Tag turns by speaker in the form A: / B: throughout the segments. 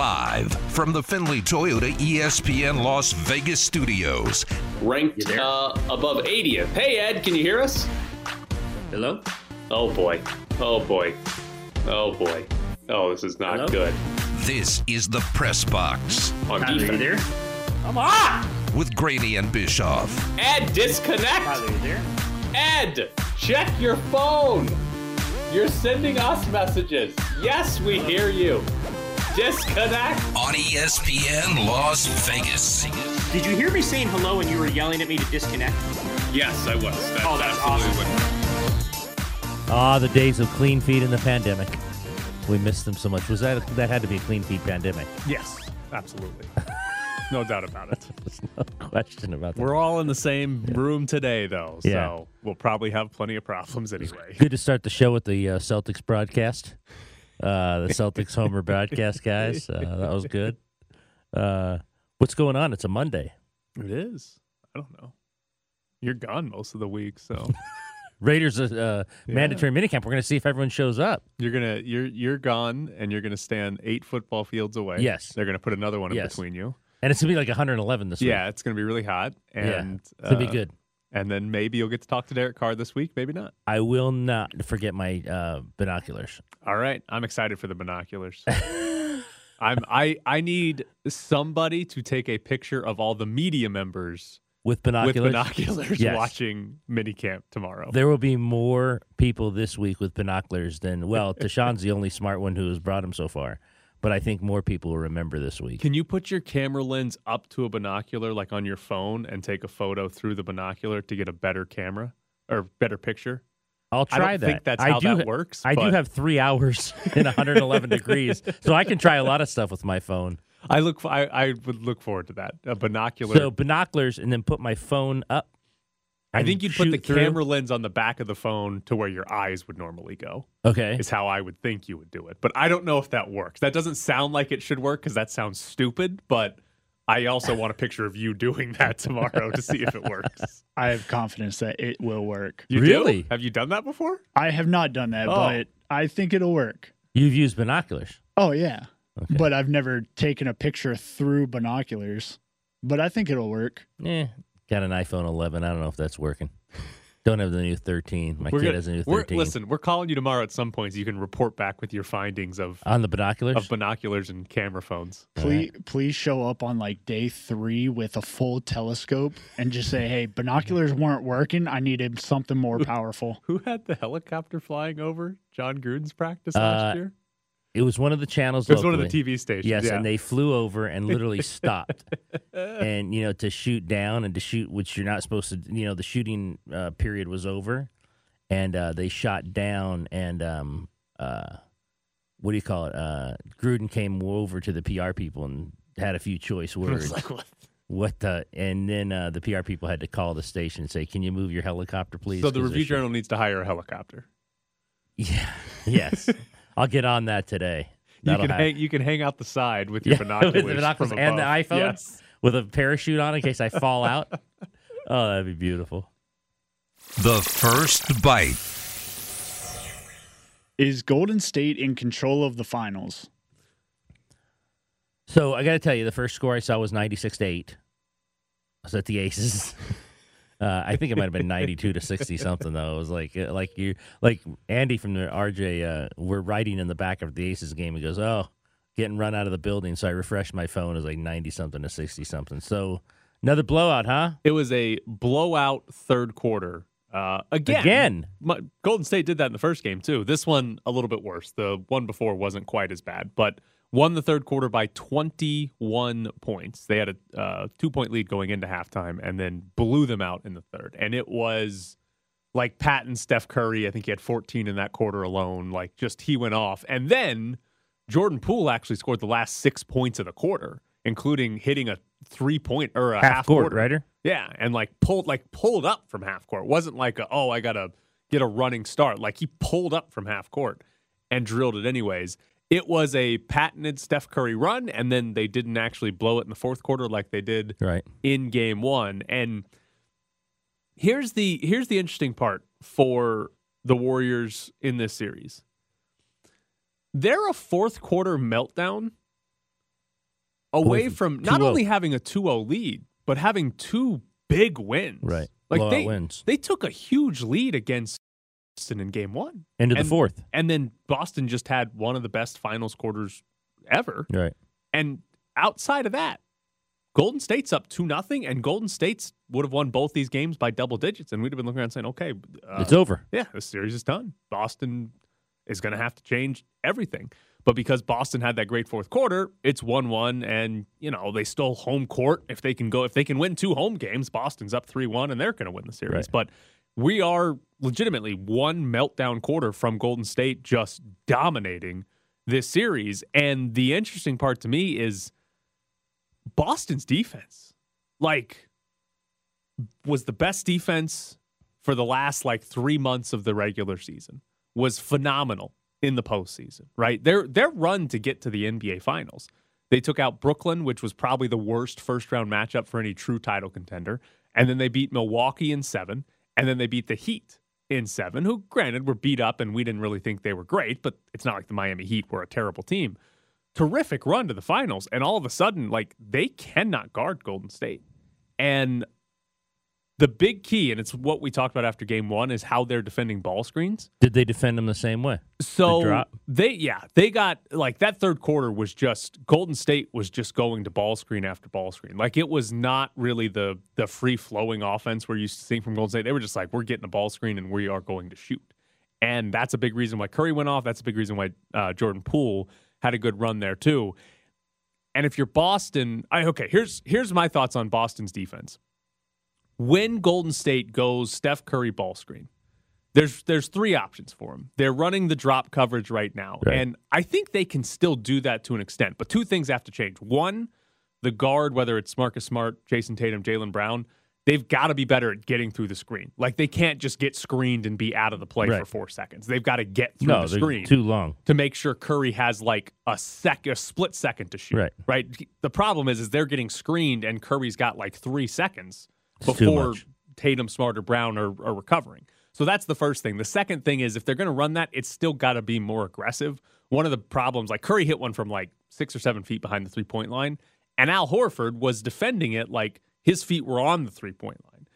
A: Live from the Findlay Toyota ESPN Las Vegas studios.
B: ranked uh, above 80th. Hey, Ed, can you hear us?
C: Hello?
B: Oh boy. Oh boy. Oh boy. Oh, this is not
C: Hello?
B: good.
A: This is the Press Box
B: On
C: Tyler, you
B: defense.
C: there?
B: Come on!
A: with Graney and Bischoff.
B: Ed, disconnect!
C: Tyler, you there?
B: Ed, check your phone! You're sending us messages. Yes, we hear you. Disconnect!
A: On ESPN Las Vegas.
C: Did you hear me saying hello and you were yelling at me to disconnect?
B: Yes, I was. That's
C: Oh, that's
B: absolutely
C: awesome.
D: Ah, the days of clean feed in the pandemic. We missed them so much. Was that that had to be a clean feed pandemic?
E: Yes, absolutely. No doubt about it.
D: There's no question about that.
E: We're all in the same room today, though, so
D: Yeah.
E: we'll probably have plenty of problems anyway.
D: Good to start the show with the uh, Celtics broadcast. Uh, the Celtics Homer broadcast, guys. Uh, that was good. Uh, what's going on? It's a Monday.
E: It is. I don't know. You're gone most of the week, so
D: Raiders uh,
E: Yeah.
D: mandatory minicamp. We're going to see if everyone shows up.
E: you're gonna you're you're gone, and you're gonna stand eight football fields away.
D: Yes.
E: they're gonna put another one in between you.
D: And it's going to be like 111 this
E: Yeah,
D: week.
E: Yeah, it's gonna be really hot,
D: Yeah.
E: and
D: It's going to
E: uh,
D: be good.
E: And then maybe you'll get to talk to Derek Carr this week, maybe not.
D: I will not forget my uh, binoculars.
E: All right, I'm excited for the binoculars. I'm I I need somebody to take a picture of all the media members
D: With binoculars.
E: with binoculars
D: Yes.
E: watching minicamp tomorrow.
D: There will be more people this week with binoculars than well. Tashawn's the only smart one who has brought them so far, but I think more people will remember this week.
E: Can you put your camera lens up to a binocular, like on your phone, and take a photo through the binocular to get a better camera or better picture?
D: I'll
E: I
D: try
E: don't
D: that.
E: think that's
D: I
E: how
D: do
E: that works,
D: I do have three hours in 111 degrees, so I can try a lot of stuff with my phone.
E: I look. I, I would look forward to that. A binocular.
D: So binoculars, and then put my phone up.
E: I think you'd put the
D: through.
E: camera lens on the back of the phone to where your eyes would normally go.
D: Okay.
E: Is how I would think you would do it, but I don't know if that works. That doesn't sound like it should work because that sounds stupid. But I also want a picture of you doing that tomorrow to see if it works.
F: I have confidence that it will work.
E: You
D: Really?
E: do? Have you done that before?
F: I have not done that,
E: Oh.
F: but I think it'll work.
D: You've used binoculars.
F: Oh yeah.
D: Okay.
F: But I've never taken a picture through binoculars. But I think it'll work.
D: Eh, got an iPhone 11. I don't know if that's working. Don't have the new 13. My kid
E: gonna-
D: has a new
E: we're-
D: 13.
E: listen, we're calling you tomorrow at some point so you can report back with your findings of
D: on the binoculars.
E: of binoculars and camera phones.
F: Please please show up on like day three with a full telescope and just say, Hey, binoculars weren't working. I needed something more powerful.
E: Who had the helicopter flying over Jon Gruden's practice
D: Uh,
E: last year?
D: It was one of the channels.
E: It was one of the. TV stations.
D: Yes,
E: yeah.
D: and they flew over and literally stopped. and you know, to shoot down and to shoot, which you're not supposed to. You know, the shooting uh, period was over, and uh, they shot down. And um, uh, what do you call it? Uh, Gruden came over to the PR people and had a few choice words.
E: like, what?
D: what the? And then uh, the PR people had to call the station and say, "Can you move your helicopter, please?"
E: So the Review. Journal needs to hire a helicopter.
D: Yeah. Yes. I'll get on that today.
E: You
D: That'll
E: can
D: happen.
E: hang you can hang out the side with your
D: Yeah,
E: binoculars,
D: with the binoculars
E: from
D: and the
E: above.
D: iPhone
E: Yes.
D: with a parachute on in case I fall out. Oh, that'd be beautiful.
A: The first bite.
F: Is Golden State in control of the finals?
D: So I got to tell you, the first score I saw was ninety-six to eight. I was at the Aces. Uh, I think it might have been ninety-two to sixty something though. It was like uh, like you like Andy from the RJ. Uh, we're writing in the back of the Aces game. He goes, "Oh, getting run out of the building." So I refreshed my phone. It was like ninety something to sixty something. So another blowout, huh?
E: It was a blowout third quarter. Uh, again,
D: Again.
E: My, Golden State did that in the first game too. This one a little bit worse. The one before wasn't quite as bad, but won the third quarter by 21 points. They had a uh, two point lead going into halftime, and then blew them out in the third. And it was like Pat and Steph Curry. I think he had 14 in that quarter alone. Like just he went off, and then Jordan Poole actually scored the last six points of the quarter, including hitting a three point or a
D: Half,
E: half,
D: court,
E: quarter. Yeah, and like pulled like pulled up from half court. It wasn't like a, oh I gotta get a running start. Like he pulled up from half court and drilled it anyways. It was a patented Steph Curry run, and then they didn't actually blow it in the fourth quarter like they did
D: Right.
E: in game one. And here's the here's the interesting part for the Warriors in this series. They're a fourth quarter meltdown away
D: from
E: from not
D: 2-0.
E: only having a 2-0 lead, but having two big wins.
D: Right.
E: Like
D: Blowout
E: they
D: wins.
E: they took a huge lead against Boston in game 1.
D: Into the fourth.
E: And then Boston just had one of the best finals quarters ever.
D: Right.
E: And outside of that, Golden State's up 2 nothing, and Golden State's would have won both these games by double digits. And we'd have been looking around saying, okay, uh,
D: it's over.
E: yeah, the series is done. Boston is going to have to change everything. But because Boston had that great fourth quarter, it's 1 1, and, you know, they stole home court. If they can go, if they can win two home games, Boston's up 3 1, and they're going to win the series.
D: Right.
E: But we are legitimately one meltdown quarter from Golden State just dominating this series. And the interesting part to me is Boston's defense. Like, was the best defense for the last like three months of the regular season was phenomenal in the postseason, right? Their their run to get to the NBA finals. They took out Brooklyn, which was probably the worst first round matchup for any true title contender. And then they beat Milwaukee in seven. And then they beat the Heat in seven, who granted were beat up and we didn't really think they were great, but it's not like the Miami Heat were a terrible team. Terrific run to the finals. And all of a sudden, like they cannot guard Golden State. And the big key, and it's what we talked about after game one, is how they're defending ball screens.
D: Did they defend them the same way?
E: So
D: drop?
E: they, yeah, they got like that third quarter was just Golden State was just going to ball screen after ball screen. Like it was not really the the free flowing offense we're used to seeing from Golden State. They were just like, we're getting the ball screen and we are going to shoot. And that's a big reason why Curry went off. That's a big reason why uh, Jordan Poole had a good run there too. And if you're Boston, I okay, here's here's my thoughts on Boston's defense. When Golden State goes Steph Curry ball screen, there's there's three options for them. They're running the drop coverage right now,
D: Right.
E: and I think they can still do that to an extent. But two things have to change. One, the guard, whether it's Marcus Smart, Jayson Tatum, Jaylen Brown, they've got to be better at getting through the screen. Like they can't just get screened and be out of the play for four seconds. They've got to get through
D: No,
E: the screen
D: too long.
E: to make sure Curry has like a sec, a split second to shoot.
D: Right.
E: Right. The problem is, is they're getting screened, and Curry's got like three seconds before. Tatum, Smart, or Brown are, are recovering. So that's the first thing. The second thing is if they're going to run that, it's still got to be more aggressive. One of the problems, like Curry hit one from like six or seven feet behind the three point line, and Al Horford was defending it like his feet were on the three point line.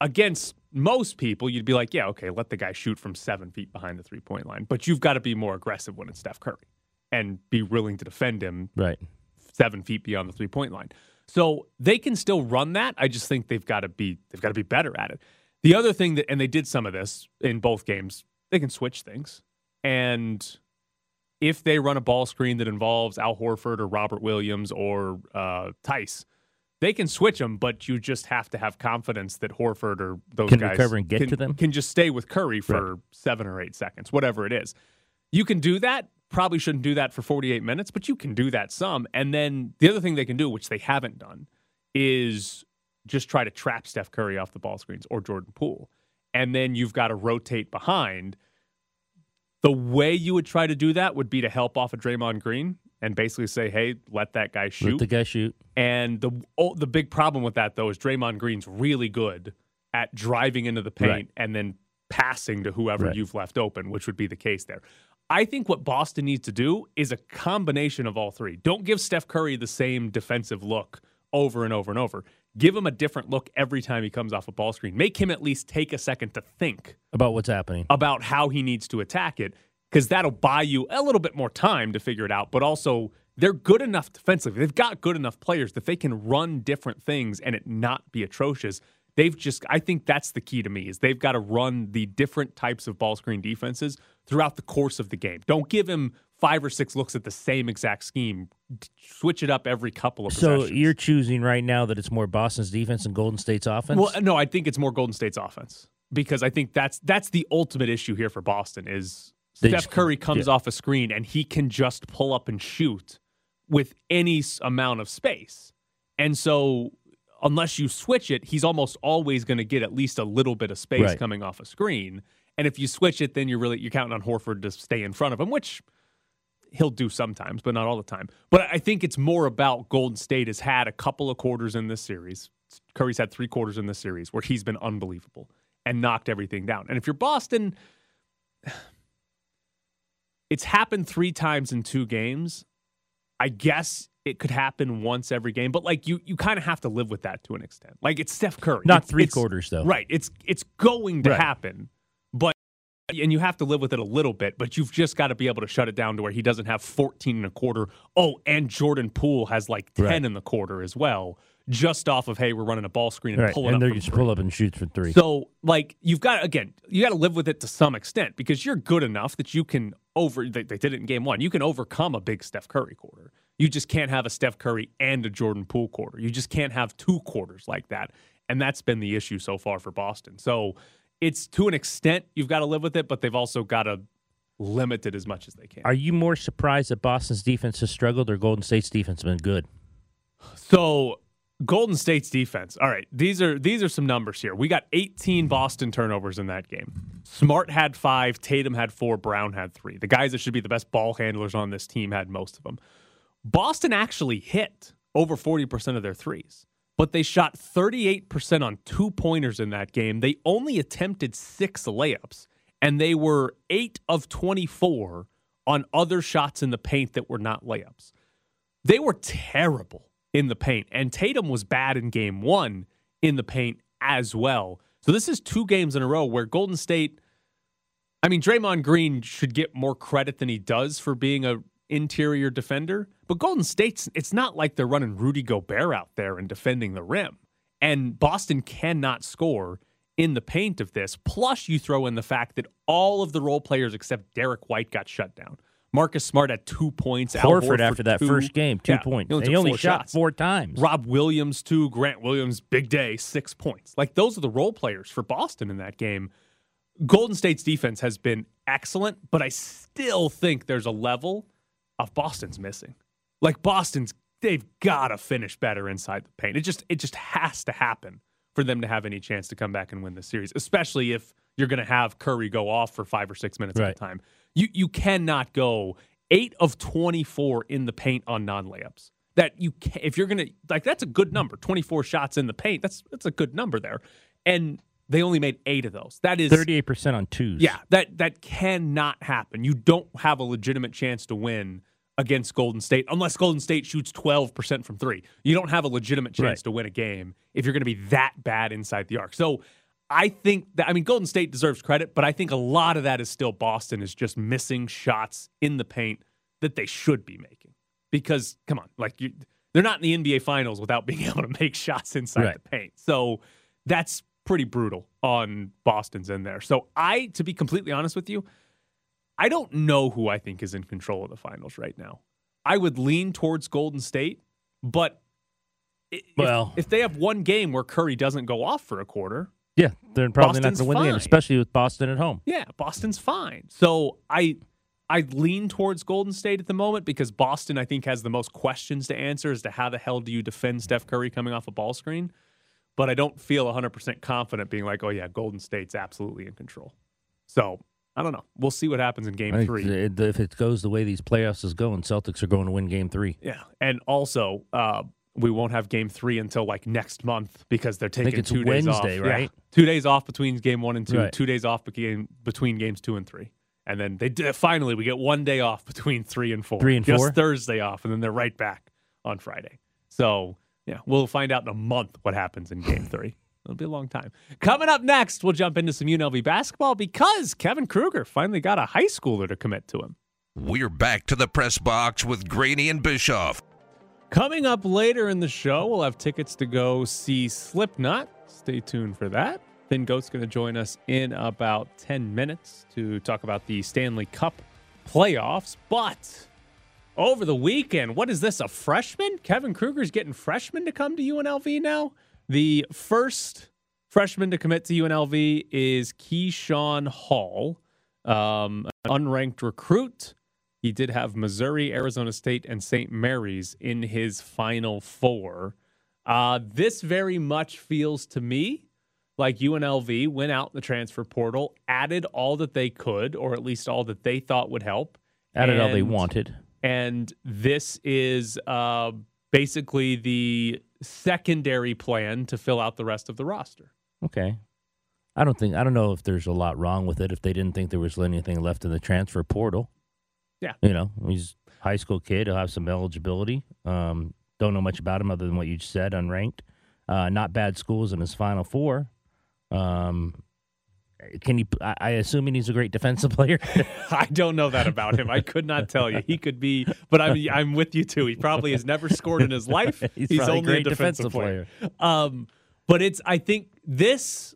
E: Against most people, you'd be like, yeah, okay, let the guy shoot from seven feet behind the three point line. But you've got to be more aggressive when it's Steph Curry and be willing to defend him
D: Right.
E: seven feet beyond the three point line. So they can still run that. I just think they've got to be they've got to be better at it. The other thing that and they did some of this in both games, they can switch things. And if they run a ball screen that involves Al Horford or Robert Williams or uh, Theis, they can switch them, but you just have to have confidence that Horford or those
D: Can
E: guys
D: recover and get
E: can,
D: to them?
E: can just stay with Curry for seven or eight seconds, whatever it is. You can do that. Probably shouldn't do that for 48 minutes, but you can do that some. And then the other thing they can do, which they haven't done, is just try to trap Steph Curry off the ball screens or Jordan Poole. And then you've got to rotate behind. The way you would try to do that would be to help off a Draymond Green and basically say, "Hey, let that guy shoot."
D: Let the guy shoot.
E: And the oh, the big problem with that though is Draymond Green's really good at driving into the paint
D: Right.
E: and then passing to whoever
D: Right.
E: you've left open, which would be the case there. I think what Boston needs to do is a combination of all three. Don't give Steph Curry the same defensive look over and over and over. Give him a different look every time he comes off a ball screen. Make him at least take a second to think
D: About what's happening.
E: about how he needs to attack it because that'll buy you a little bit more time to figure it out. But also, they're good enough defensively. They've got good enough players that they can run different things and it not be atrocious. They've just, I think that's the key to me is they've got to run the different types of ball screen defenses throughout the course of the game. Don't give him five or six looks at the same exact scheme. Switch it up every couple of
D: So you're choosing right now that it's more Boston's defense and Golden State's offense?
E: Well, no, I think it's more Golden State's offense because I think that's that's the ultimate issue here for Boston is
D: They
E: Steph Curry comes
D: yeah.
E: off a screen and he can just pull up and shoot with any amount of space. And so unless you switch it, he's almost always going to get at least a little bit of space
D: Right.
E: coming off a screen. And if you switch it, then you're really you're counting on Horford to stay in front of him, which he'll do sometimes, but not all the time. But I think it's more about Golden State has had a couple of quarters in this series. Curry's had three quarters in this series where he's been unbelievable and knocked everything down. And if you're Boston, it's happened three times in two games. I guess it could happen once every game, but like you you kind of have to live with that to an extent. Like it's Steph Curry.
D: Not
E: It's-
D: three
E: it's-
D: quarters though.
E: Right. It's it's going to
D: Right.
E: happen, but and you have to live with it a little bit, but you've just got to be able to shut it down to where he doesn't have 14 and a quarter. Oh, and Jordan Poole has like 10
D: Right.
E: in the quarter as well, just off of hey, we're running a ball screen and
D: Right.
E: pulling
D: And
E: up
D: just pull up and shoot for three.
E: So, like, you've got again, you got to live with it to some extent because you're good enough that you can over. They, they did it in game one. You can overcome a big Steph Curry quarter. You just can't have a Steph Curry and a Jordan Poole quarter. You just can't have two quarters like that, and that's been the issue so far for Boston. So, it's to an extent you've got to live with it, but they've also got to limit it as much as they can.
D: Are you more surprised that Boston's defense has struggled or Golden State's defense has been good?
E: So Golden State's defense. All right, these are these are some numbers here. We got 18 Boston turnovers in that game. Smart had five, Tatum had four, Brown had three. The guys that should be the best ball handlers on this team had most of them. Boston actually hit over 40% of their threes, but they shot 38% on two pointers in that game. They only attempted six layups, and they were eight of 24 on other shots in the paint that were not layups. They were terrible in the paint, and Tatum was bad in game one in the paint as well. So this is two games in a row where Golden State. I mean, Draymond Green should get more credit than he does for being a interior defender, but Golden State's it's not like they're running Rudy Gobert out there and defending the rim. And Boston cannot score in the paint of this. Plus, you throw in the fact that all of the role players except Derrick White got shut down. Marcus Smart had two points.
D: Horford
E: Horford
D: after that
E: two.
D: first game, two
E: Yeah,
D: points.
E: He only,
D: He only shot
E: shots.
D: four times.
E: Rob Williams, two. Grant Williams, big day, six points. Like those are the role players for Boston in that game. Golden State's defense has been excellent, but I still think there's a level of Boston's missing. Like Boston's, they've got to finish better inside the paint. It just, it just has to happen for them to have any chance to come back and win the series, especially if you're going to have Curry go off for five or six minutes at a time. You you cannot go eight of 24 in the paint on non layups. That you can, if you're gonna like that's a good number. 24 shots in the paint. That's that's a good number there. And they only made eight of those. That is
D: Thirty-eight percent on twos.
E: yeah, that that cannot happen. You don't have a legitimate chance to win against Golden State unless Golden State shoots 12% from 3. You don't have a legitimate chance
D: Right.
E: to win a game if you're going to be that bad inside the arc. So, I think that I mean Golden State deserves credit, but I think a lot of that is still Boston is just missing shots in the paint that they should be making. Because come on, like you they're not in the NBA finals without being able to make shots inside
D: Right.
E: the paint. So, that's pretty brutal on Boston's in there. So I, to be completely honest with you, I don't know who I think is in control of the finals right now. I would lean towards Golden State, but if,
D: Well-
E: if they have one game where Curry doesn't go off for a quarter,
D: yeah. They're probably not
E: Boston's
D: going to win the game, especially with Boston at home.
E: yeah, Boston's fine. So I I lean towards Golden State at the moment because Boston I think has the most questions to answer as to how the hell do you defend Steph Curry coming off a ball screen. But I don't feel 100% confident being like, oh yeah, Golden State's absolutely in control. So I don't know. We'll see what happens in Game Three.
D: th- If it goes the way these playoffs is going, Celtics are going to win Game Three.
E: Yeah, and also uh, we won't have Game Three until like next month because they're taking two days
D: Wednesday,
E: off. Yeah,
D: right?
E: two days off between Game One and Two.
D: Right.
E: Two days off between between Games Two and Three, and then they did, finally we get one day off between Three and Four.
D: Three and
E: just
D: four?
E: Thursday off, and then they're right back on Friday. So yeah, we'll find out in a month what happens in Game Three. It'll be a long time. Coming up next, we'll jump into some UNLV basketball because Kevin Kruger finally got a high schooler to commit to him.
A: We're back to the press box with Graney and Bischoff.
E: Coming up later in the show, we'll have tickets to go see Slipknot. Stay tuned for that. Ben Goetz's going to join us in about 10 minutes to talk about the Stanley Cup playoffs. But over the weekend, what is this, a freshman? Kevin Kruger's getting freshmen to come to UNLV now? The first freshman to commit to UNLV is Keyshawn Hall, um, an unranked recruit. He did have Missouri, Arizona State, and St. Mary's in his final four. Uh, this very much feels to me like UNLV went out in the transfer portal, added all that they could, or at least all that they thought would help.
D: Added all they wanted.
E: And this is uh, basically the secondary plan to fill out the rest of the roster.
D: Okay. I don't think I don't know if there's a lot wrong with it if they didn't think there was anything left in the transfer portal.
E: Yeah.
D: You know, he's high school kid. He'll have some eligibility. Um, don't know much about him other than what you just said, unranked. Uh, not bad schools in his final four. Um, can he? I, assume he's a great defensive player.
E: I don't know that about him. I could not tell you. He could be, but I'm I'm with you too. He probably has never scored in his life.
D: He's
E: He's, only
D: great
E: a defensive,
D: defensive
E: player. Um, but it's I think this,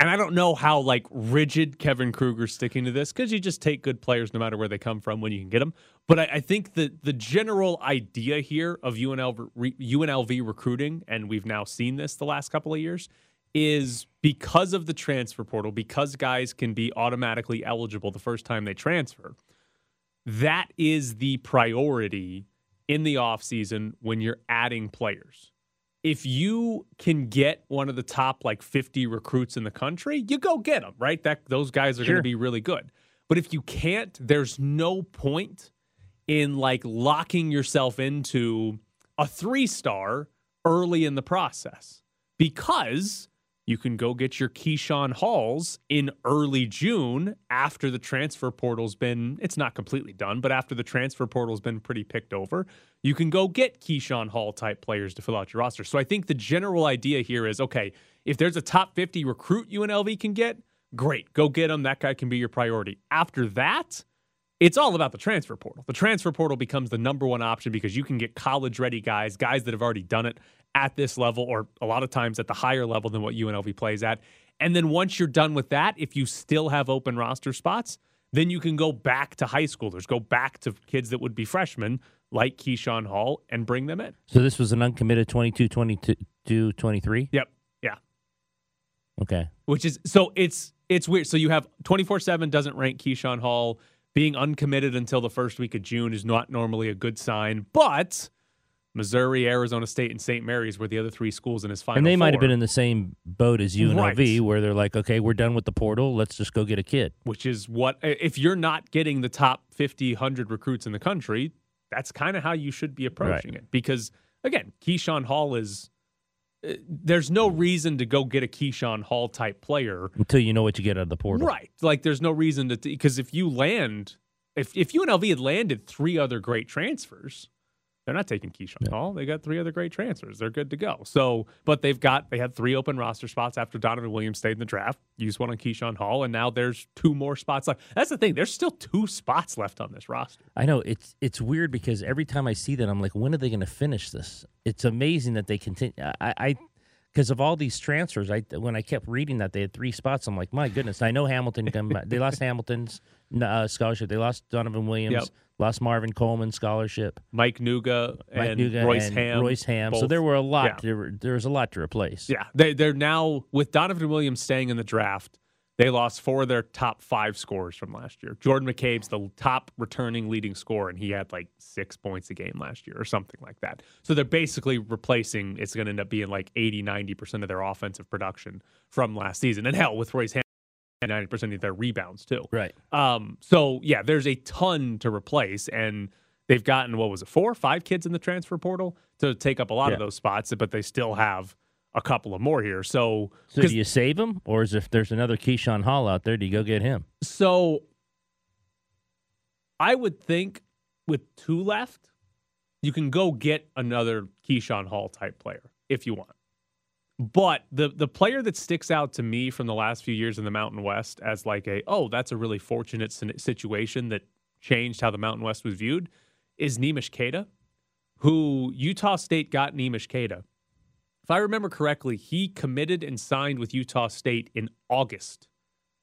E: and I don't know how like rigid Kevin Kruger's sticking to this because you just take good players no matter where they come from when you can get them. But I, I think the the general idea here of UNLV recruiting, and we've now seen this the last couple of years, is because of the transfer portal, because guys can be automatically eligible the first time they transfer. That is the priority in the offseason when you're adding players. If you can get one of the top like 50 recruits in the country, you go get them, right? That those guys are going to be really good. But if you can't, there's no point in like locking yourself into a 3-star early in the process because you can go get your Keyshawn Halls in early June after the transfer portal's been, it's not completely done, but after the transfer portal's been pretty picked over, you can go get Keyshawn Hall type players to fill out your roster. So I think the general idea here is okay, if there's a top 50 recruit UNLV can get, great, go get him. That guy can be your priority. After that, it's all about the transfer portal. The transfer portal becomes the number one option because you can get college ready guys, guys that have already done it at this level, or a lot of times at the higher level than what UNLV plays at. And then once you're done with that, if you still have open roster spots, then you can go back to high schoolers, go back to kids that would be freshmen like Keyshawn Hall and bring them in.
D: so this was an uncommitted 22, 22, 23?
E: Yep. Yeah.
D: Okay.
E: which is so it's it's weird. So you have twenty four seven doesn't rank Keyshawn Hall being uncommitted until the first week of June is not normally a good sign, but Missouri, Arizona State, and St. Mary's were the other three schools in his final.
D: and they might have been in the same boat as UNLV,
E: Right.
D: where they're like, okay, we're done with the portal. Let's just go get a kid.
E: which is what if you're not getting the top 50, 100 recruits in the country, that's kind of how you should be approaching it. Because again, Keyshawn Hall is. uh, There's no reason to go get a Keyshawn Hall type player
D: Until you know what you get out of the portal.
E: Right. Like there's no reason to because if you land if if UNLV had landed three other great transfers, they're not taking Keyshawn Hall. They got three other great transfers. They're good to go. So, but they've got they had three open roster spots after Donovan Williams stayed in the draft. Used one on Keyshawn Hall, and now there's two more spots left. That's the thing. There's still two spots left on this roster.
D: I know it's it's weird because every time I see that, I'm like, when are they going to finish this? It's amazing that they continue. I, I because of all these transfers, I when I kept reading that they had three spots, I'm like, my goodness. I know Hamilton. come. They lost Hamilton's uh, scholarship. They lost Donovan Williams.
E: Yep.
D: Lost Marvin Coleman scholarship.
E: Mike Nuga
D: Mike
E: and
D: Nuga
E: Royce
D: and
E: Hamm.
D: Royce Hamm. So there were a lot.
E: yeah.
D: There, were, there was a lot to replace.
E: Yeah, they they're now with Donovan Williams staying in the draft. They lost four of their top five scorers from last year. Jordan McCabe's the top returning leading scorer, and he had like six points a game last year or something like that. So they're basically replacing, it's going to end up being like 80, 90% of their offensive production from last season. And hell, with Royce Hamm, 90% of their rebounds too.
D: Right.
E: Um, so yeah, there's a ton to replace, and they've gotten what was it, four, five kids in the transfer portal to take up a lot of those spots, but they still have a couple of more here. So,
D: So do you save him, or is if there's another Keyshawn Hall out there, do you go get him?
E: so I would think with two left, you can go get another Keyshawn Hall type player if you want. But the the player that sticks out to me from the last few years in the Mountain West as like a oh that's a really fortunate situation that changed how the Mountain West was viewed is Neemias Queta, who Utah State got Neemias Queta. If I remember correctly, he committed and signed with Utah State in August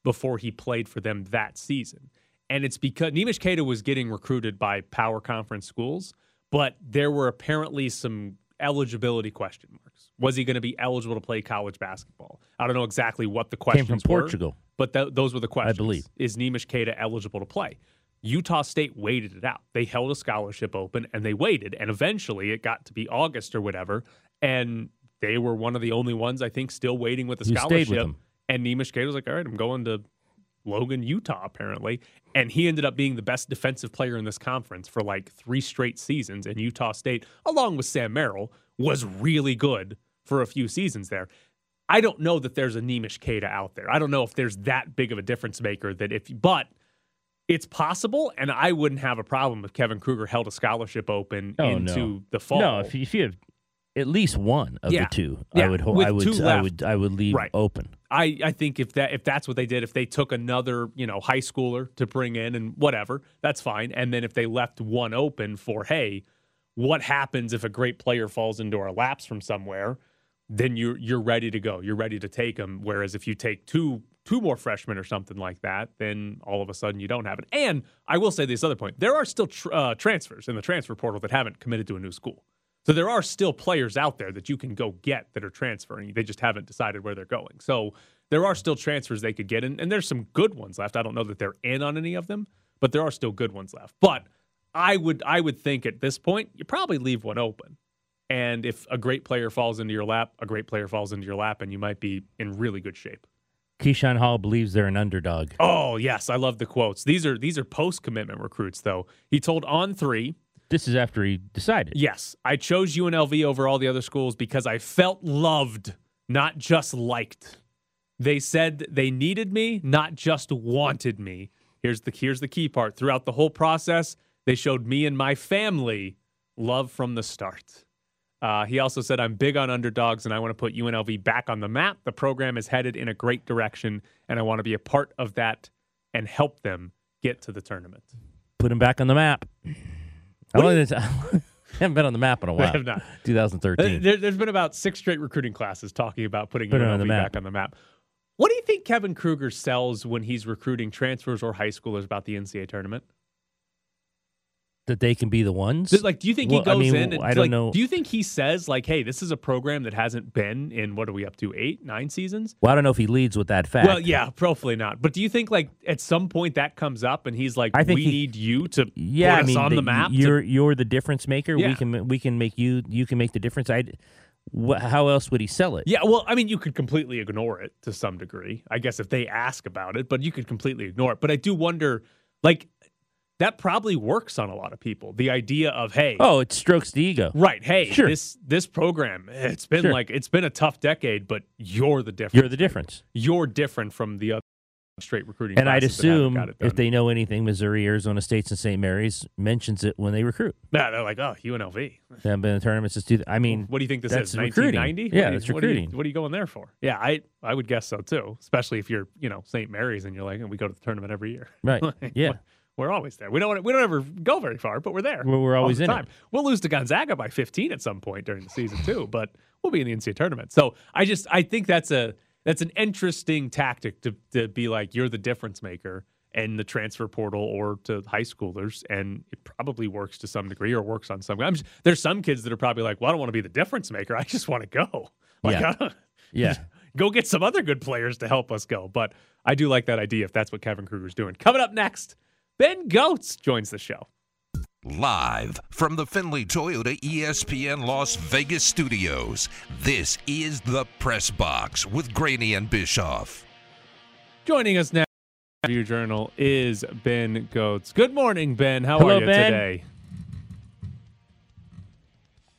E: before he played for them that season. And it's because Neemias Queta was getting recruited by power conference schools, but there were apparently some eligibility question marks. Was he going to be eligible to play college basketball? I don't know exactly what the questions Came
D: from
E: were,
D: Portugal.
E: but th- those were the questions.
D: I believe.
E: Is Neemias Queta eligible to play? Utah State waited it out. They held a scholarship open and they waited. And eventually it got to be August or whatever. And they were one of the only ones, I think, still waiting with the
D: with
E: scholarship.
D: them.
E: And Neemias Queta was like, all right, I'm going to Logan, Utah, apparently. And he ended up being the best defensive player in this conference for like three straight seasons. And Utah State, along with Sam Merrill, was really good for a few seasons there. I don't know that there's a Neemias Queta out there. I don't know if there's that big of a difference maker that if, but It's possible, and I wouldn't have a problem if Kevin Kruger held a scholarship open
D: Oh,
E: into
D: no.
E: the fall.
D: No, if you, if you have at least one of
E: Yeah.
D: the two,
E: Yeah,
D: I would. Ho-
E: with
D: I would. I would. I would leave
E: Right.
D: open.
E: I, I think if that if that's what they did, if they took another you know high schooler to bring in and whatever, that's fine. And then if they left one open for hey, what happens if a great player falls into our laps from somewhere? Then you're you're ready to go. You're ready to take them. Whereas if you take two two more freshmen or something like that, then all of a sudden you don't have it. And I will say this other point: there are still tr- uh, transfers in the transfer portal that haven't committed to a new school. So there are still players out there that you can go get that are transferring. They just haven't decided where they're going. So there are still transfers they could get, and, and there's some good ones left. I don't know that they're in on any of them, but there are still good ones left. But I would I would think at this point you probably leave one open. And if a great player falls into your lap, a great player falls into your lap, and you might be in really good shape.
D: Keyshawn Hall believes they're an underdog.
E: Oh yes, I love the quotes. These are these are post commitment recruits though. He told on three,
D: This is after he decided.
E: Yes, I chose UNLV over all the other schools because I felt loved, not just liked. They said they needed me, not just wanted me. Here's the here's the key part. Throughout the whole process, they showed me and my family love from the start. Uh, he also said, I'm big on underdogs and I want to put UNLV back on the map. The program is headed in a great direction, and I want to be a part of that and help them get to the tournament.
D: Put them back on the map. I
E: What do
D: don't think it's- haven't been on the map in a while.
E: have not.
D: 2013.
E: There, has been about six straight recruiting classes talking about putting
D: Put it
E: UNLV
D: on the
E: back on the map. What do you think Kevin Kruger sells when he's recruiting transfers or high schoolers about the NCAA tournament?
D: That they can be the ones.
E: Like, do you think he
D: Well, I
E: goes
D: mean,
E: in and
D: I don't
E: like,
D: know.
E: do you think he says like, "Hey, this is a program that hasn't been in what are we up to eight, nine seasons"?
D: well, I don't know if he leads with that fact.
E: Well, yeah, probably not. But do you think like at some point that comes up and he's like,
D: I think
E: "We
D: he-
E: need you to
D: yeah.
E: put
D: I
E: us
D: mean,
E: on the,
D: the-
E: map"?
D: You're you're the difference maker.
E: Yeah.
D: We can we can make you you can make the difference. I. Wh- how else would he sell it?
E: Yeah, well, I mean, you could completely ignore it to some degree, I guess, if they ask about it, but you could completely ignore it. But I do wonder, like, that probably works on a lot of people. The idea of, hey,
D: Oh, it strokes the ego.
E: right, hey,
D: Sure.
E: this this program, it's been
D: Sure.
E: like it's been a tough decade, but you're the difference.
D: You're the difference.
E: You're different from the other straight recruiting.
D: And I'd
E: classes that haven't
D: assume if they know anything, Missouri, Arizona States, and St. Mary's mentions it when they recruit.
E: yeah, they're like, oh, UNLV.
D: They haven't been in tournaments since. two- I mean,
E: What do you think this
D: that's
E: is?
D: recruiting.
E: 1990?
D: Yeah,
E: What do
D: that's
E: what do you-
D: recruiting.
E: What are you going there for? Yeah, I I would guess so too. Especially if you're you know St. Mary's and you're like, and we go to the tournament every year.
D: Right.
E: Like,
D: Yeah.
E: we're- We're always there. We don't we don't ever go very far, but we're there.
D: We're- we're always in it.
E: time. We'll lose to Gonzaga by 15 at some point during the season too, but we'll be in the NCAA tournament. So I just I think that's a that's an interesting tactic to to be like you're the difference maker in the transfer portal or to high schoolers, and it probably works to some degree or works on some. I'm just, there's some kids that are probably like, well, I don't want to be the difference maker. I just want to go. Like,
D: Yeah. Yeah.
E: go get some other good players to help us go. But I do like that idea if that's what Kevin Kruger's doing. Coming up next, Ben Goetz joins the show.
A: Live from the Findlay Toyota ESPN Las Vegas studios, this is the Press Box with Graney and Bischoff.
E: Joining us now, Review Journal is Ben Goetz. Good morning, Ben. How
D: Hello,
E: are you
D: Ben.
E: today?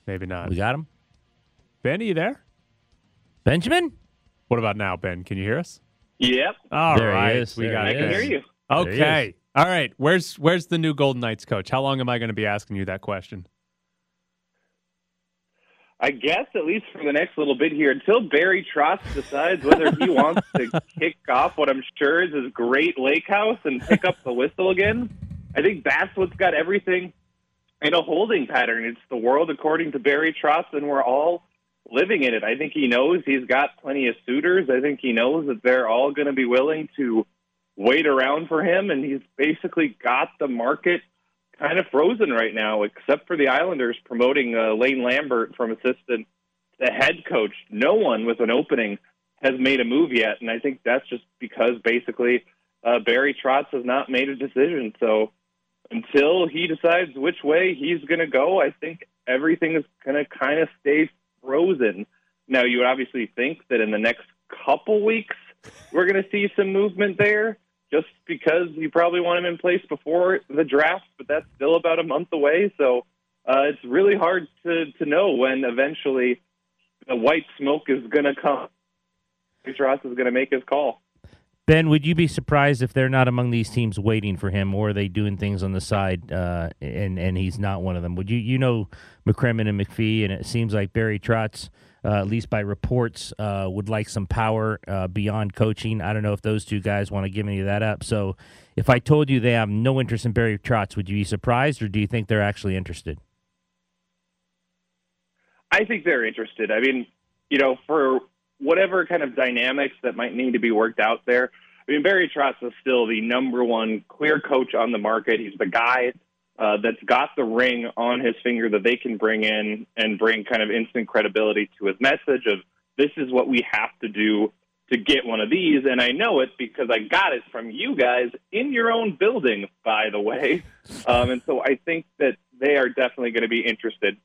E: Maybe not.
D: We got him.
E: Ben, are you there?
D: Benjamin?
E: What about now, Ben? Can you hear us?
G: Yep,
E: All
D: There he
E: right,
D: is.
E: we
D: There
E: got
D: it.
G: I can hear you.
D: There he
E: Okay. All right. Where's where's the new Golden Knights coach? How long am I going to be asking you that question?
G: I guess at least for the next little bit here, until Barry Trotz decides whether he wants to kick off what I'm sure is his great lake house and pick up the whistle again. I think that's what's got everything in a holding pattern. It's the world according to Barry Trotz, and we're all living in it. I think he knows he's got plenty of suitors. I think he knows that they're all going to be willing to wait around for him, and he's basically got the market kind of frozen right now, except for the Islanders promoting uh, Lane Lambert from assistant to head coach. No one with an opening has made a move yet, and I think that's just because basically uh, Barry Trotz has not made a decision. So until he decides which way he's going to go, I think everything is going to kind of stay frozen. Now, you obviously think that in the next couple weeks we're going to see some movement there just because you probably want him in place before the draft, but that's still about a month away. So uh, it's really hard to, to know when eventually the white smoke is going to come. Ross is going to make his call.
D: Ben, would you be surprised if they're not among these teams waiting for him, or are they doing things on the side uh, and and he's not one of them? Would you you know McCrimmon and McPhee, and it seems like Barry Trotz, uh, at least by reports, uh, would like some power uh, beyond coaching. I don't know if those two guys want to give any of that up. So, if I told you they have no interest in Barry Trotz, would you be surprised, or do you think they're actually interested?
G: I think they're interested. I mean, you know, for whatever kind of dynamics that might need to be worked out there. I mean, Barry Trotz is still the number one clear coach on the market. He's the guy uh, that's got the ring on his finger that they can bring in and bring kind of instant credibility to his message of this is what we have to do to get one of these. And I know it because I got it from you guys in your own building, by the way. Um, and so I think that they are definitely going to be interested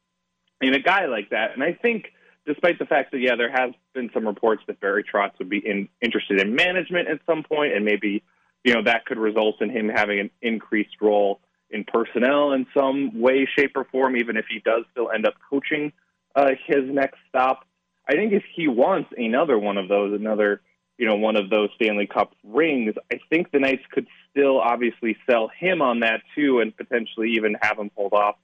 G: in a guy like that. And I think despite the fact that yeah, there has been some reports that Barry Trotz would be in, interested in management at some point, and maybe you know that could result in him having an increased role in personnel in some way, shape, or form, even if he does still end up coaching uh, his next stop. I think if he wants another one of those, another you know one of those Stanley Cup rings, I think the Knights could still obviously sell him on that too, and potentially even have him pulled off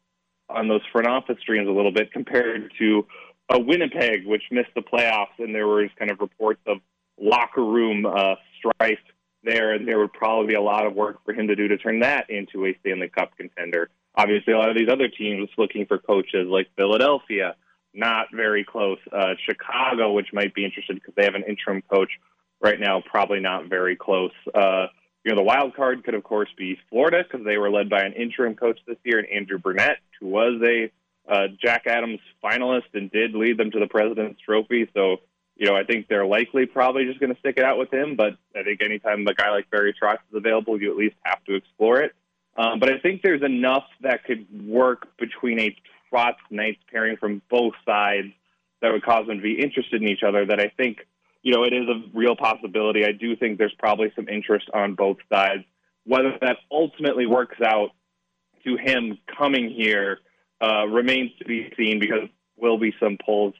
G: on those front office streams a little bit compared to a Winnipeg, which missed the playoffs, and there was kind of reports of locker room uh, strife there, and there would probably be a lot of work for him to do to turn that into a Stanley Cup contender. Obviously, a lot of these other teams looking for coaches like Philadelphia, not very close. Uh, Chicago, which might be interested because they have an interim coach right now, probably not very close. Uh, you know, the wild card could, of course, be Florida because they were led by an interim coach this year, and Andrew Brunette, who was a uh, Jack Adams finalist and did lead them to the President's Trophy. So, you know, I think they're likely probably just going to stick it out with him. But I think anytime a guy like Barry Trotz is available, you at least have to explore it. Um, but I think there's enough that could work between a Trotz Knights pairing from both sides that would cause them to be interested in each other. That I think, you know, it is a real possibility. I do think there's probably some interest on both sides. Whether that ultimately works out to him coming here uh, remains to be seen because will be some pulls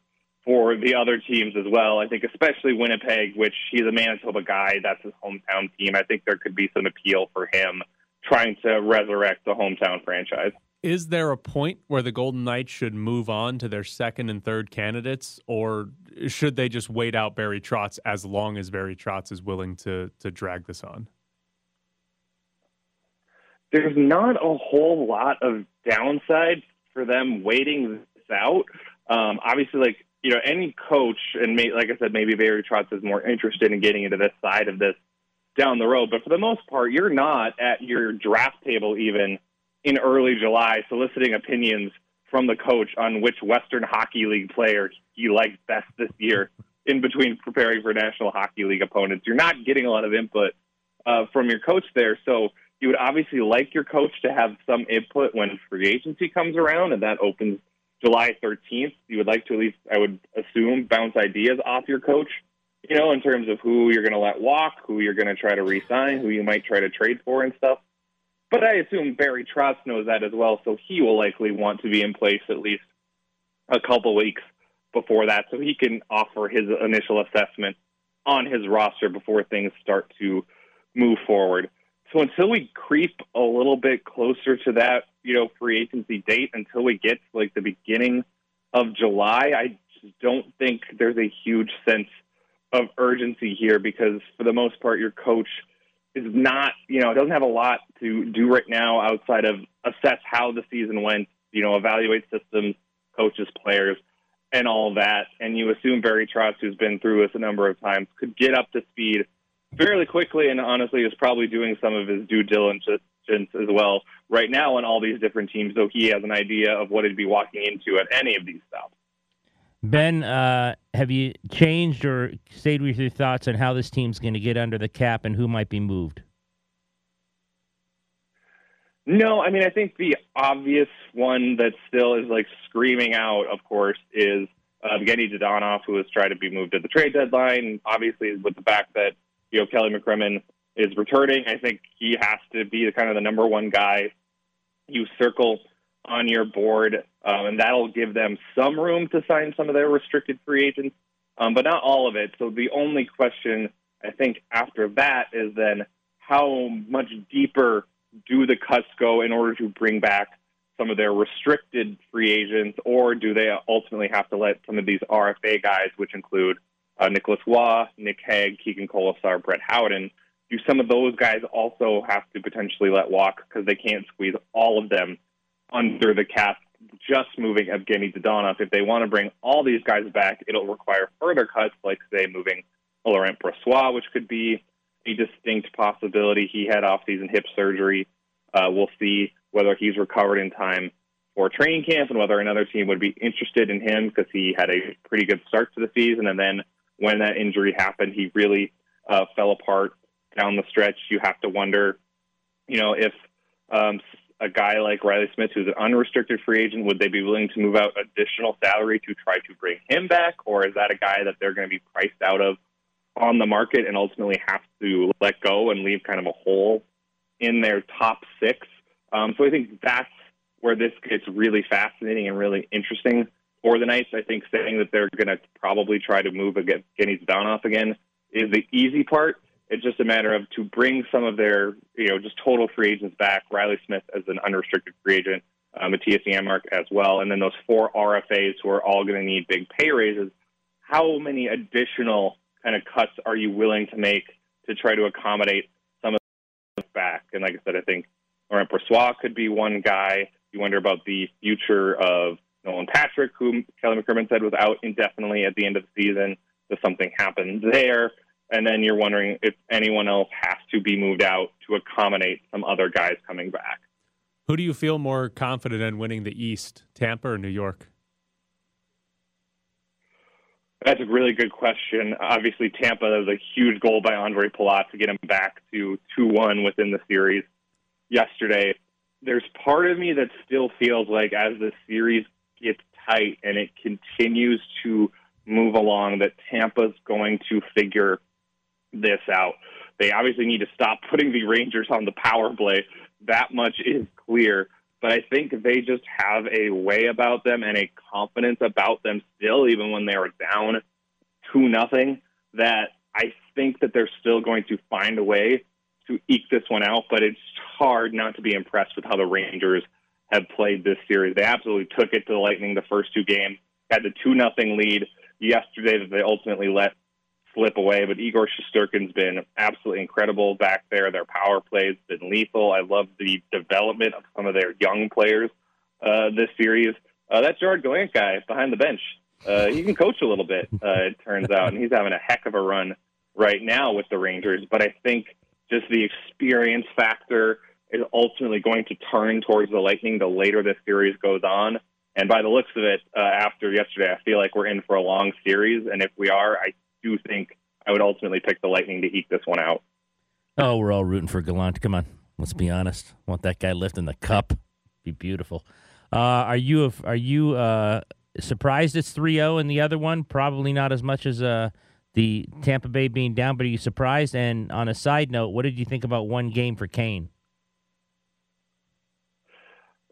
G: for the other teams as well. I think especially Winnipeg, which he's a Manitoba guy, that's his hometown team. I think there could be some appeal for him trying to resurrect the hometown franchise.
E: Is there a point where the Golden Knights should move on to their second and third candidates, or should they just wait out Barry Trotz as long as Barry Trotz is willing to to drag this on?
G: There's not a whole lot of downside for them waiting this out. Um, obviously, like you know, any coach, and may, like I said, maybe Barry Trotz is more interested in getting into this side of this down the road. But for the most part, you're not at your draft table even in early July soliciting opinions from the coach on which Western Hockey League player he likes best this year in between preparing for National Hockey League opponents. You're not getting a lot of input uh, from your coach there. So you would obviously like your coach to have some input when free agency comes around, and that opens July 13th. You would like to at least, I would assume, bounce ideas off your coach, you know, in terms of who you're going to let walk, who you're going to try to re-sign, who you might try to trade for, and stuff. But I assume Barry Trotz knows that as well, so he will likely want to be in place at least a couple weeks before that, so he can offer his initial assessment on his roster before things start to move forward. So until we creep a little bit closer to that, you know, free agency date, until we get to like the beginning of July, I just don't think there's a huge sense of urgency here because for the most part, your coach is not, you know, doesn't have a lot to do right now outside of assess how the season went, you know, evaluate systems, coaches, players, and all that. And you assume Barry Trotz, who's been through this a number of times, could get up to speed fairly quickly and honestly is probably doing some of his due diligence as well right now on all these different teams, so he has an idea of what he'd be walking into at any of these stops.
D: Ben, uh, have you changed or stayed with your thoughts on how this team's going to get under the cap and who might be moved?
G: No, I mean, I think the obvious one that still is like screaming out, of course, is uh, Evgeny Dadonov, who has tried to be moved at the trade deadline. Obviously, with the fact that you know, Kelly McCrimmon is returning. I think he has to be the kind of the number one guy you circle on your board, um, and that'll give them some room to sign some of their restricted free agents, um, but not all of it. So the only question I think after that is then how much deeper do the cuts go in order to bring back some of their restricted free agents, or do they ultimately have to let some of these RFA guys, which include uh, Nicholas Roy, Nick Hague, Keegan Kolesar, Brett Howden, do some of those guys also have to potentially let walk because they can't squeeze all of them under the cap just moving Evgenii Dadonov? If they want to bring all these guys back, it'll require further cuts, like, say, moving Laurent Brossoit, which could be a distinct possibility. He had off-season hip surgery. Uh, we'll see whether he's recovered in time for training camp and whether another team would be interested in him because he had a pretty good start to the season. And then when that injury happened, he really uh, fell apart down the stretch. You have to wonder, you know, if um, a guy like Reilly Smith, who's an unrestricted free agent, would they be willing to move out additional salary to try to bring him back? Or is that a guy that they're going to be priced out of on the market and ultimately have to let go and leave kind of a hole in their top six? Um, so I think that's where this gets really fascinating and really interesting for the Knights. I think saying that they're going to probably try to move against Genny Donoff again is the easy part. It's just a matter of to bring some of their, you know, just total free agents back. Reilly Smith as an unrestricted free agent, uh, Mattias Janmark as well, and then those four RFAs who are all going to need big pay raises. How many additional kind of cuts are you willing to make to try to accommodate some of the back? And like I said, I think Laurent Brossoit could be one guy. You wonder about the future of Nolan Patrick, who Kelly McCrimmon said was out indefinitely at the end of the season. Does something happen there? And then you're wondering if anyone else has to be moved out to accommodate some other guys coming back.
E: Who do you feel more confident in winning the East, Tampa or New York?
G: That's a really good question. Obviously, Tampa was a huge goal by Ondrej Palat to get him back to 2 1 within the series yesterday. There's part of me that still feels like as the series gets tight and it continues to move along, that Tampa's going to figure this out. They obviously need to stop putting the Rangers on the power play. That much is clear. But I think they just have a way about them and a confidence about them still, even when they are down two nothing, that I think that they're still going to find a way to eke this one out. But it's hard not to be impressed with how the Rangers have played this series. They absolutely took it to the Lightning the first two games, had the two nothing lead yesterday that they ultimately let slip away. But Igor Shesterkin's been absolutely incredible back there. Their power play's been lethal. I love the development of some of their young players uh, this series. Uh, that Gerard Gallant guy behind the bench, uh, he can coach a little bit, uh, it turns out, and he's having a heck of a run right now with the Rangers. But I think just the experience factor is ultimately going to turn towards the Lightning the later this series goes on. And by the looks of it, uh, after yesterday, I feel like we're in for a long series. And if we are, I do think I would ultimately pick the Lightning to eke this one out.
D: Oh, we're all rooting for Gallant. Come on, let's be honest. Want that guy lifting the cup? Be beautiful. Uh, are you are you uh, surprised it's 3-0 in the other one? Probably not as much as uh, the Tampa Bay being down, but are you surprised? And on a side note, what did you think about one game for Kane?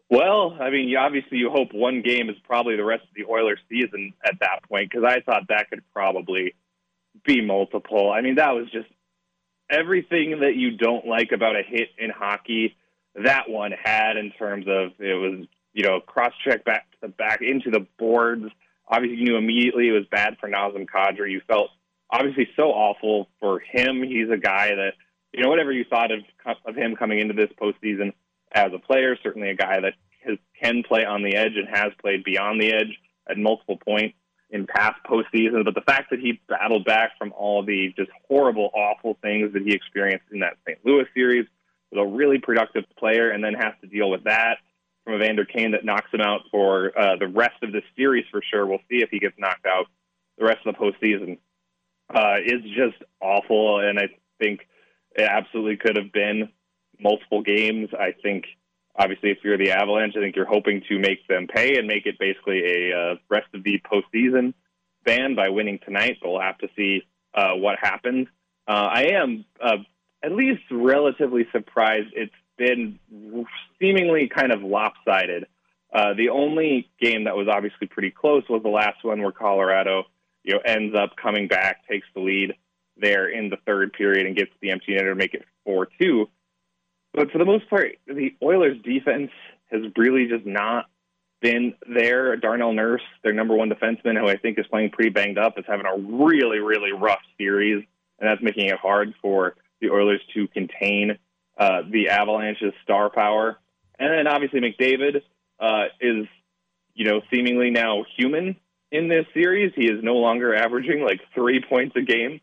G: Well, I mean, obviously, you hope one game is probably the rest of the Oilers' season at that point because I thought that could probably be multiple. I mean, that was just everything that you don't like about a hit in hockey. That one had in terms of it was you know cross check back to the back into the boards. Obviously, you knew immediately it was bad for Nazem Kadri. You felt obviously so awful for him. He's a guy that you know whatever you thought of of him coming into this postseason as a player, certainly a guy that has, can play on the edge and has played beyond the edge at multiple points in past postseasons. But the fact that he battled back from all the just horrible, awful things that he experienced in that St. Louis series was a really productive player and then has to deal with that from Evander Kane that knocks him out for uh, the rest of the series for sure. We'll see if he gets knocked out the rest of the postseason. Uh, is just awful, and I think it absolutely could have been multiple games. I think obviously if you're the Avalanche, I think you're hoping to make them pay and make it basically a uh, rest of the postseason ban by winning tonight. But we'll have to see uh, what happens. Uh, I am uh, at least relatively surprised. It's been seemingly kind of lopsided. Uh, the only game that was obviously pretty close was the last one where Colorado, you know, ends up coming back, takes the lead there in the third period and gets the empty netter to make it 4 2. But for the most part, the Oilers' defense has really just not been there. Darnell Nurse, their number one defenseman, who I think is playing pretty banged up, is having a really, really rough series, and that's making it hard for the Oilers to contain uh, the Avalanche's star power. And then obviously McDavid uh, is, you know, seemingly now human in this series. He is no longer averaging like three points a game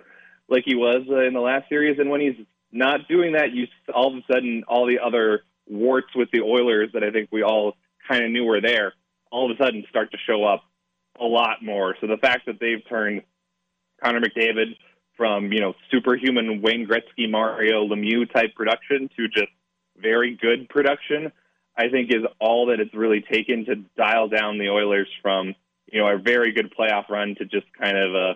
G: like he was uh, in the last series. And when he's not doing that, you all of a sudden all the other warts with the Oilers that I think we all kind of knew were there, all of a sudden start to show up a lot more. So the fact that they've turned Connor McDavid from you know superhuman Wayne Gretzky, Mario Lemieux type production to just very good production, I think is all that it's really taken to dial down the Oilers from you know a very good playoff run to just kind of a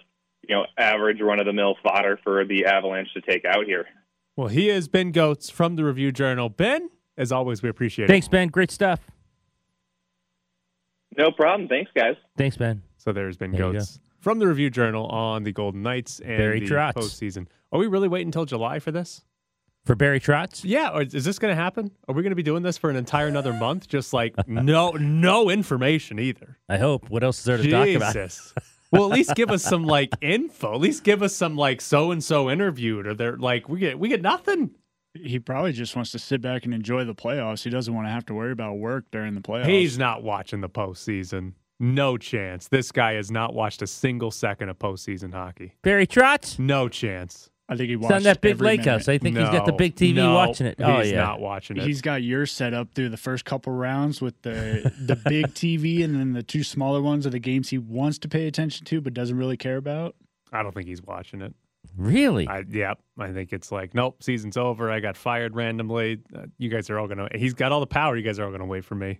G: you know average run of the mill fodder for the Avalanche to take out here.
E: Well, he is Ben Goetz from the Review Journal. Ben, as always, we appreciate it.
D: Thanks, Ben. Great stuff.
G: No problem. Thanks, guys.
D: Thanks, Ben.
E: So there's been
D: There you
E: Goetz from the Review Journal on the Golden Knights and
D: Barry
E: the
D: Trotz.
E: postseason. Are we really waiting until July for this?
D: For Barry Trotz?
E: Yeah, or is this going to happen? Are we going to be doing this for an entire another month? Just like no, no information either.
D: I hope. What else is there to talk about?
E: Jesus. well, at least give us some like info. At least give us some like so and so interviewed, or they're like we get we get nothing.
F: He probably just wants to sit back and enjoy the playoffs. He doesn't want to have to worry about work during the playoffs.
E: He's not watching the postseason. No chance. This guy has not watched a single second of postseason hockey.
D: Barry Trotz?
E: No chance.
F: I think he
D: It's
F: watched
D: on that big
F: every
D: lake
F: minute.
D: house. I think he's got the big TV
E: no,
D: watching it. Oh,
E: he's
D: yeah.
E: not watching it.
F: He's got yours set up through the first couple rounds with the the big TV and then the two smaller ones are the games he wants to pay attention to but doesn't really care about.
E: I don't think he's watching it.
D: Really?
E: I, yeah, I think it's like, nope, season's over. I got fired randomly. Uh, you guys are all gonna. He's got all the power. You guys are all gonna wait for me.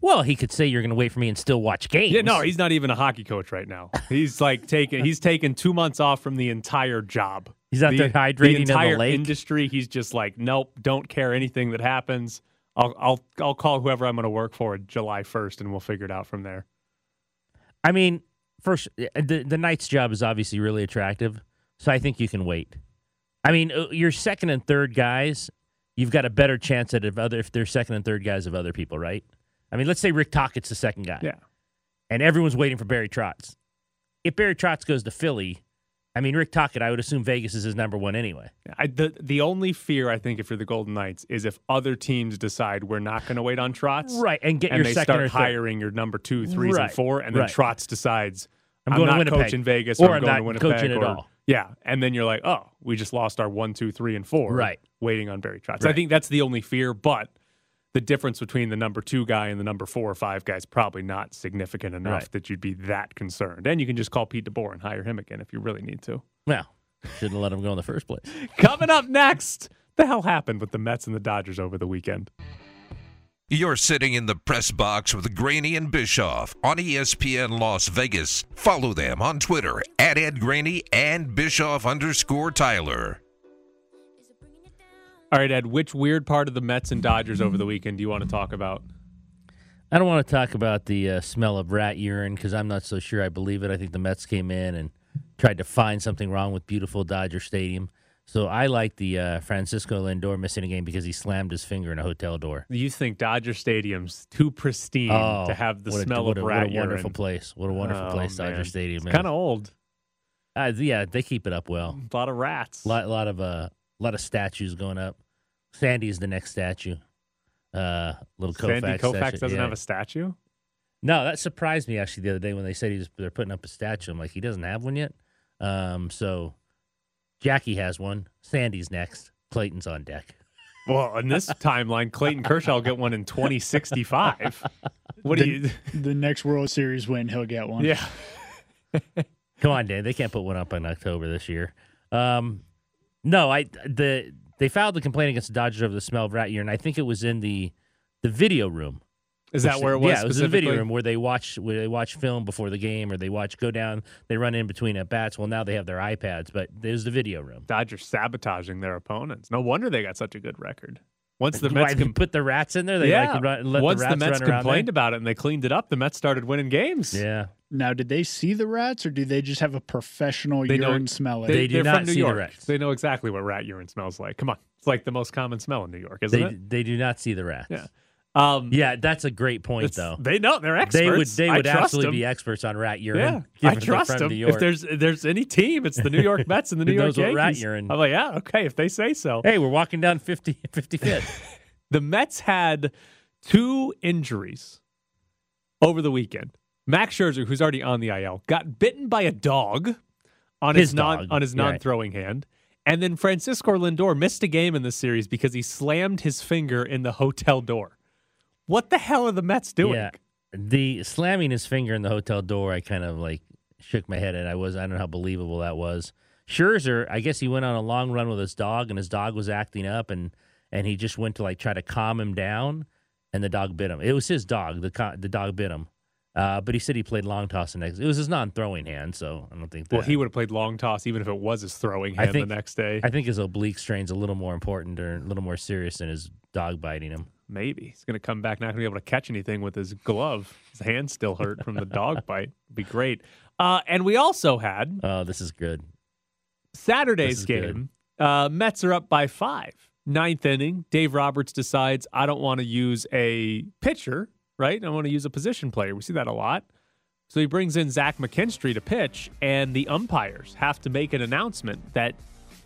D: Well, he could say you're going to wait for me and still watch games.
E: Yeah, no, he's not even a hockey coach right now. He's like taking. He's taken two months off from the entire job.
D: He's out
E: the,
D: there hydrating in the
E: entire
D: lake.
E: industry. He's just like, nope, don't care anything that happens. I'll I'll I'll call whoever I'm going to work for July 1st, and we'll figure it out from there.
D: I mean, first, uh, the the Knights job is obviously really attractive, so I think you can wait. I mean, uh, your second and third guys, you've got a better chance at if other if they're second and third guys of other people, right? I mean, let's say Rick Tocchet's the second guy,
E: Yeah.
D: and everyone's waiting for Barry Trotz. If Barry Trotz goes to Philly, I mean, Rick Tocchet, I would assume Vegas is his number one anyway.
E: I, the the only fear I think if you're the Golden Knights is if other teams decide we're not going to wait on Trotz,
D: Right, and get
E: and
D: your
E: they
D: second
E: start
D: or
E: hiring your number two, threes,
D: Right,
E: and four, and then
D: right.
E: Trotz decides
D: I'm
E: I'm,
D: going to
E: not coaching Vegas,
D: or
E: or
D: I'm
E: I'm going
D: not
E: to Winnipeg,
D: coaching at all.
E: Yeah, and then you're like, oh, we just lost our one, two, three, and four.
D: Right.
E: waiting on Barry Trotz. I think that's the only fear, but the difference between the number two guy and the number four or five guy is probably not significant enough
D: Right.
E: that you'd be that concerned. And you can just call Pete DeBoer and hire him again if you really need to.
D: Well, shouldn't have let him go in the first place.
E: Coming up next, the hell happened with the Mets and the Dodgers over the weekend?
A: You're sitting in the press box with Graney and Bischoff on ESPN Las Vegas. Follow them on Twitter at Ed Graney and Bischoff underscore Tyler.
E: All right, Ed, which weird part of the Mets and Dodgers over the weekend do you want to talk about?
D: I don't want to talk about the uh, smell of rat urine because I'm not so sure I believe it. I think the Mets came in and tried to find something wrong with beautiful Dodger Stadium. So I like the uh, Francisco Lindor missing a game because he slammed his finger in a hotel door.
E: You think Dodger Stadium's too pristine to have the
D: Oh, what a-
E: smell of
D: a,
E: rat
D: what a wonderful
E: urine?
D: place! What a wonderful
E: Oh,
D: place Dodger
E: man.
D: Stadium
E: It's
D: is.
E: kind of old.
D: Uh, yeah, they keep it up well.
E: A lot of rats.
D: A lot, lot of uh, lot of statues going up. Sandy's the next statue. Uh, little Koufax.
E: Sandy Koufax
D: statue.
E: doesn't
D: Yeah.
E: have a statue.
D: No, that surprised me actually the other day when they said he was they're putting up a statue. I'm like, he doesn't have one yet. Um, so Jackie has one. Sandy's next. Clayton's on deck.
E: Well, in this timeline, Clayton Kershaw will get one in 2065. What do you?
F: The next World Series win, he'll get one.
E: Yeah.
D: Come on, Dan. They can't put one up in October this year. Um, no, I the they filed the complaint against the Dodgers over the smell of rat urine. I think it was in the the video room.
E: Is that where it was?
D: Yeah, it was in the video room where they watch where they watch film before the game, or they watch go down. They run in between at bats. Well, now they have their iPads, but there's the video room.
E: Dodgers sabotaging their opponents. No wonder they got such a good record. Once the Mets com-
D: put the rats in there? They
E: yeah.
D: like run, let
E: Once
D: the
E: the, Mets
D: run around
E: complained about it and they cleaned it up, the Mets started winning games.
D: Yeah,
F: Now, did they see the rats, or do they just have a professional
E: They know-
F: urine smeller?
D: They do
E: they're
D: not
E: from New
D: see the rats.
E: They know exactly what rat urine smells like. Come on, it's like the most common smell in New York, isn't
D: They
E: it?
D: they do not see the rats.
E: Yeah. Um,
D: Yeah, that's a great point though.
E: They know they're experts.
D: They would they would absolutely
E: them.
D: be experts on rat urine.
E: Yeah,
D: given
E: I trust them.
D: New York.
E: If there's if there's any team, it's the New York Mets and the New York Yankees.
D: rat urine-
E: I'm like, yeah, okay, if they say so.
D: hey, we're walking down 50, 55th.
E: The Mets had two injuries over the weekend. Max Scherzer, who's already on the IL, got bitten by a dog on his,
D: His
E: non
D: dog.
E: on his
D: non
E: throwing hand. And then Francisco Lindor missed a game in this series because he slammed his finger in the hotel door. What the hell are the Mets doing?
D: Yeah, the slamming his finger in the hotel door, I kind of like shook my head at. I was I don't know how believable that was. Scherzer, I guess he went on a long run with his dog, and his dog was acting up, and and he just went to like try to calm him down, and the dog bit him. It was his dog. The the dog bit him. Uh, but he said he played long toss the next. It was his non-throwing hand, so I don't think. That,
E: Well, he would have played long toss even if it was his throwing hand
D: think-
E: the next day.
D: I think his oblique strain's a little more important or a little more serious than his dog biting him.
E: Maybe he's going to come back not going to be able to catch anything with his glove. His hand still hurt from the dog bite. Be great. Uh, and we also had
D: Oh, this is good.
E: Saturday's
D: is
E: game. Uh, Mets are up by five. Ninth inning. Dave Roberts decides I don't want to use a pitcher. Right. I want to use a position player. We see that a lot. So he brings in Zach McKinstry to pitch, and the umpires have to make an announcement that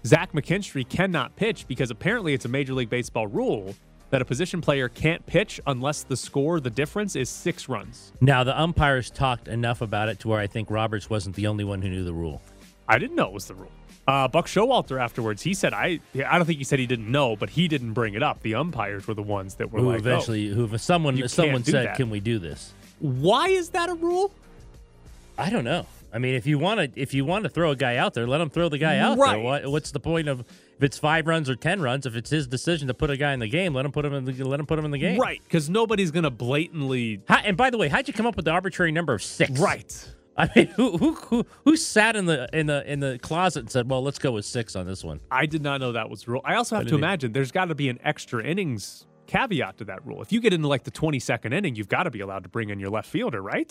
E: Zach McKinstry cannot pitch because apparently it's a Major League Baseball rule that a position player can't pitch unless the score, the difference, is six runs.
D: Now the umpires talked enough about it to where I think Roberts wasn't the only one who knew the rule.
E: I didn't know it was the rule. Uh, Buck Showalter afterwards, he said, I I don't think he said he didn't know, but he didn't bring it up. The umpires were the ones that were
D: who
E: like, oh,
D: eventually, who someone someone said,
E: that.
D: "Can we do this?"
E: why is that a rule?
D: I don't know. I mean, if you want to, if you want to throw a guy out there, let him throw the guy out
E: Right.
D: there. What, what's the point of if it's five runs or ten runs? If it's his decision to put a guy in the game, let him put him in the let him put him in the game.
E: Right, because nobody's going to blatantly.
D: How, and by the way, how'd you come up with the arbitrary number of six?
E: Right.
D: I mean, who who who, who sat in the in the in the closet and said, "Well, let's go with six on this one."
E: I did not know that was rule. I also have to
D: didn't-
E: imagine there's got to be an extra innings caveat to that rule. If you get into like the 22nd inning, you've got to be allowed to bring in your left fielder, right?